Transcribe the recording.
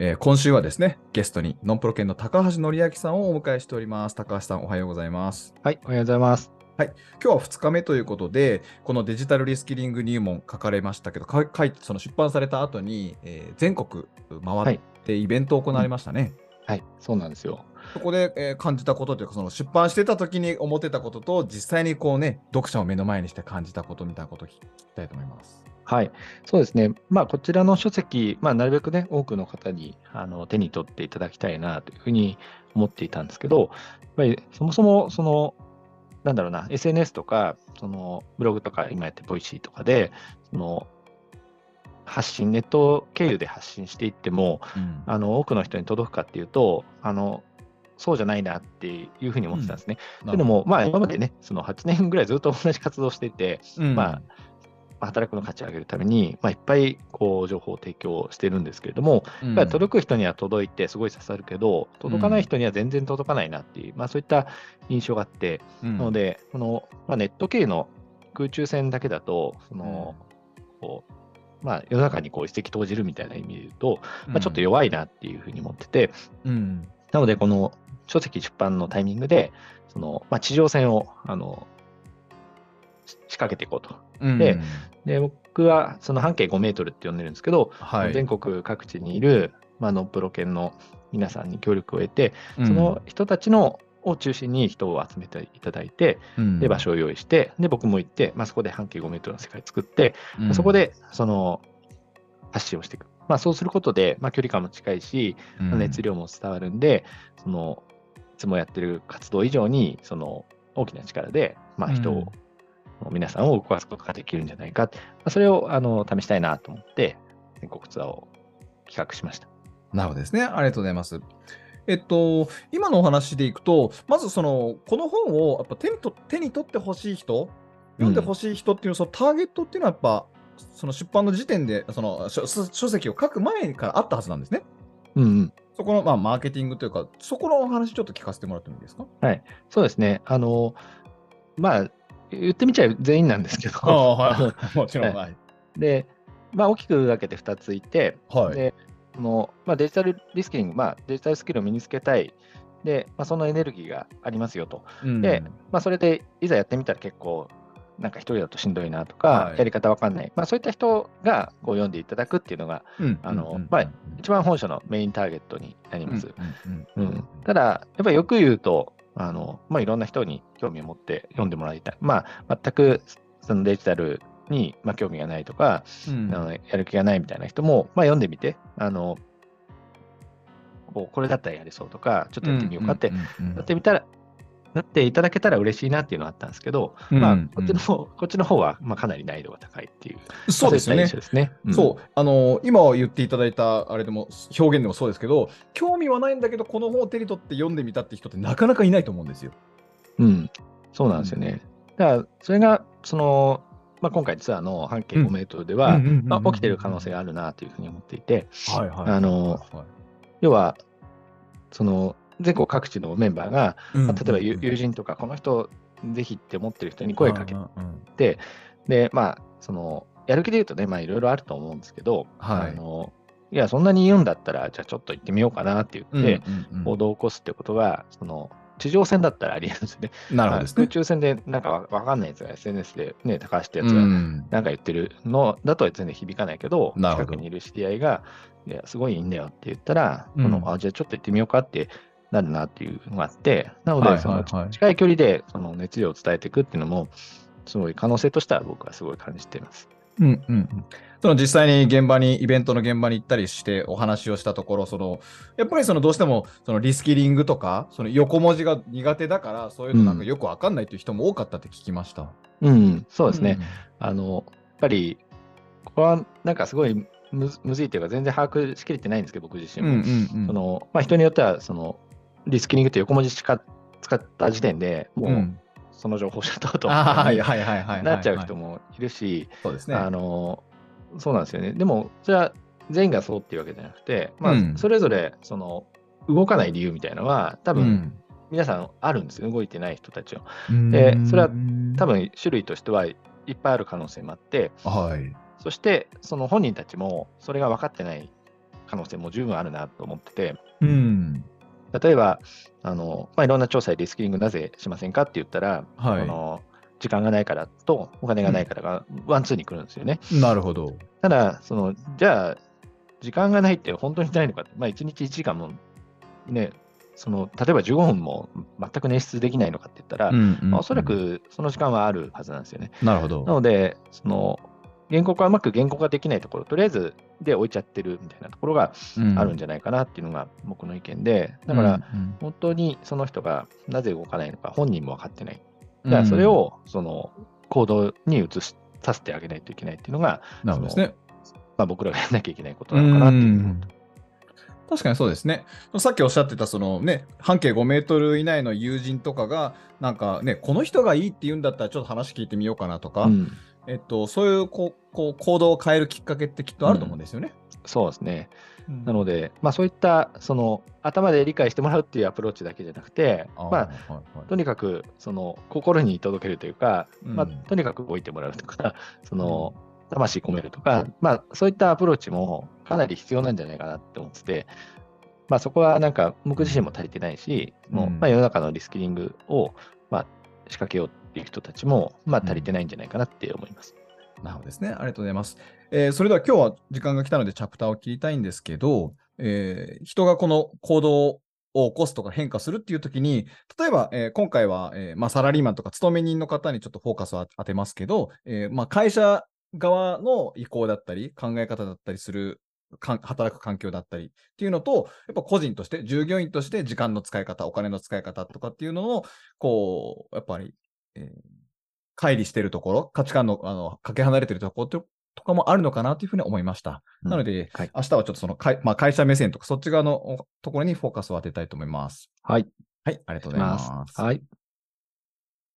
えー今週はですねゲストにノンプロ研の高橋則明さんをお迎えしております高橋さんおはようございますはい、おはようございます。今日は2日目ということで、このデジタルリスキリング入門書かれましたけど、か書いその出版された後に、えー全国回ってイベントを行われましたね。はい、そうなんですよ。そこで、えー感じたことというか、その出版してた時に思ってたことと、実際にこうね、読者を目の前にして感じたことみたいなことを聞きたいと思います。はい、そうですね。まあ、こちらの書籍、まあ、なるべくね、多くの方にあの手に取っていただきたいなというふうに思っていたんですけど、やっぱりそもそも、その、なんだろうな、SNS とか、そのブログとか、今やってボイシーとかで、その発信、ネット経由で発信していっても、うん。あの多くの人に届くかっていうと、あのそうじゃないなっていうふうに思ってたんですね。というのも、まあ、今までね、その8年ぐらいずっと同じ活動をしていて、うん。まあ、働くの価値を上げるために、まあ、いっぱいこう情報を提供してるんですけれども、うん。届く人には届いてすごい刺さるけど、届かない人には全然届かないなっていう、まあ、そういった印象があって、うん。なので、この、まあ、ネット系の空中戦だけだと、その、こう、まあ、世の中にこう一石投じるみたいな意味で言うと、まあ、ちょっと弱いなっていうふうに思ってて、うん。なので、この書籍出版のタイミングで、そのまあ、地上戦をあのし仕掛けていこうと。うん。でで僕はその半径5メートルって呼んでるんですけど、はい、全国各地にいる、まあ、ノンプロ犬の皆さんに協力を得て、うん。その人たちのを中心に人を集めていただいて、うん。で場所を用意して、で僕も行って、まあ、そこで半径5メートルの世界を作って、うん。そこでその発信をしていく。まあ、そうすることで、まあ、距離感も近いし、うん。熱量も伝わるんで、そのいつもやってる活動以上にその大きな力で、まあ、人を、皆さんを動かすことができるんじゃないか、まあ、それをあの試したいなと思って、全国ツアーを企画しました。なるほどですね。ありがとうございます。えっと、今のお話でいくと、まずその、この本をやっぱ手にと手に取ってほしい人、読んでほしい人っていう、そのターゲットっていうのはやっぱ、その出版の時点で、その書書書籍を書く前からあったはずなんですね。うんうん、そこの、まあ、マーケティングというか、そこのお話ちょっと聞かせてもらってもいいですか？そうですね。あの、まあ、言ってみちゃ全員なんですけど、はい。もちろん。ははい。で、まあ、大きく分けて2ついて、はい。でそのまあ、デジタルリスキリング、まあ、デジタルスキルを身につけたい、でまあ、そのエネルギーがありますよと。うんでまあ、それでいざやってみたら結構、なんか一人だとしんどいなとか、はいやり方わかんない、まあ、そういった人がこう読んでいただくっていうのが、一番本書のメインターゲットになります。ただ、やっぱりよく言うと、あのまあ、いろんな人に興味を持って読んでもらいたい。まあ、全くそのデジタルに、まあ、興味がないとか、うんあのやる気がないみたいな人も、まあ、読んでみて、あのこうこれだったらやれそうとか、ちょっとやってみようかって、やってみたら、なっていただけたら嬉しいなっていうのがあったんですけど、うん。まあうん、こっちの方、こっちの方は、まあ、かなり難易度が高いっていう、そうですよね。まあそうね。う、あの今言っていただいたあれでも表現でもそうですけど、興味はないんだけど、この本を手に取って読んでみたって人ってなかなかいないと思うんですよ。うん、そうなんですよね。だから、それが、その、まあ、今回ツアーの半径うん5メートルでは、うんうんうんうんまあ起きてる可能性があるなというふうに思っていて、はいはい。あの要は、その、全国各地のメンバーが、まあ例えば友友人とか、この人、ぜひって思ってる人に声かけて、で、まあ、その、やる気で言うとね、まあ、いろいろあると思うんですけど、はい。あの、いや、そんなに言うんだったら、じゃあちょっと行ってみようかなって言って、行動を起こすってことが、その、地上戦だったらありえるんですよね。なるほどね。空中戦でなんかわわかんないやつが SNS でね、高橋ってやつがうん。なんか言ってるのだと全然響かないけど近くにいる知り合いが、いや、すごいいいんだよって言ったら、うん。このあじゃあちょっと行ってみようかってなるなっていうのがあって、なので、近い距離でその熱量を伝えていくっていうのも、すごい可能性としては僕はすごい感じています。うんうんうんその実際に現場に、イベントの現場に行ったりしてお話をしたところ、そのやっぱりそのどうしてもそのリスキリングとか、その横文字が苦手だから、そういうのなんかよくわかんないという人も多かったって聞きました。うん、そうですね。あの、やっぱり、これはなんかすごいむずむずいというか、全然把握しきれてないんですけど、僕自身うんも。うんうん。そのまあ、人によっては、そのリスキリングって横文字しか使った時点でもう、うんその情報をシャットアウトあーはいにはいはいはいはい。なっちゃう人もいるし、そうですね。あのそうなんですよね。でも、それは全員がそうっていうわけじゃなくて、まあうんそれぞれその動かない理由みたいなのは、多分、うん皆さんあるんですよ、動いてない人たちは。ででそれは多、分種類としてはいっぱいある可能性もあって、はい。そしてその本人たちもそれが分かってない可能性も十分あるなと思ってて、うん。例えば、あのまあ、いろんな調査でリスキリングなぜしませんかって言ったら、はいあの時間がないからとお金がないからがワンツーに来るんですよね。なるほど。ただ、そのじゃあ、時間がないって本当にないのかまあ、1日1時間もね、その例えば15分も全く捻出できないのかって言ったら、うんうんまあおそら。くその時間はあるはずなんですよね。なるほどな。ので、その原告はうまく原告ができないところ、とりあえずで置いちゃってるみたいなところがあるんじゃゃないかなっていうのが僕の意見で、だから、うん本当にその人がなぜ動かないのか本人も分かってない。うんじゃあそれ、をその行動に移しさせてあげないといけないっていうのが、なるほどですね。まあ、僕らがやらなきゃいけないことなのかなっていうう。ん確かにそうですね。さっきおっしゃってた、そのね、半径5メートル以内の友人とかが、なんかね、この人がいいって言うんだったら、ちょっと話聞いてみようかなとか、うんえっと、そういうこうこう行動を変えるきっかけってきっとあると思うんですよね。そうですね。うん。なので、まあ、そういったその頭で理解してもらうっていうアプローチだけじゃなくて、まあ、はいはい。とにかくその心に届けるというか、まあ、うんとにかく動いてもらうとか、その魂込めるとか、まあ、そういったアプローチもかなり必要なんじゃないかなって思ってて、まあ、そこはなんか僕自身も足りてないし、もううん。まあ、世の中のリスキリングをまあ仕掛けようっていう人たちもまあ足りてないんじゃないかなって思います。なるほどですね。ありがとうございます。えーそれでは今日は時間が来たのでチャプターを切りたいんですけど、えー人がこの行動を起こすとか変化するっていう時に、例えば、えー今回は、えーまあ、サラリーマンとか勤め人の方にちょっとフォーカスを当てますけど、えーまあ、会社側の意向だったり、考え方だったりする、働く環境だったりっていうのと、やっぱ個人として、従業員として時間の使い方、お金の使い方とかっていうのの、こう、やっぱり、えー乖離してるところ、価値観の、あの、かけ離れてるところととかもあるのかなというふうに思いました。うんなので、はい明日はちょっとその会、まあ、会社目線とか、そっち側のおところにフォーカスを当てたいと思います。はい。はい、ありがとうございます。はい。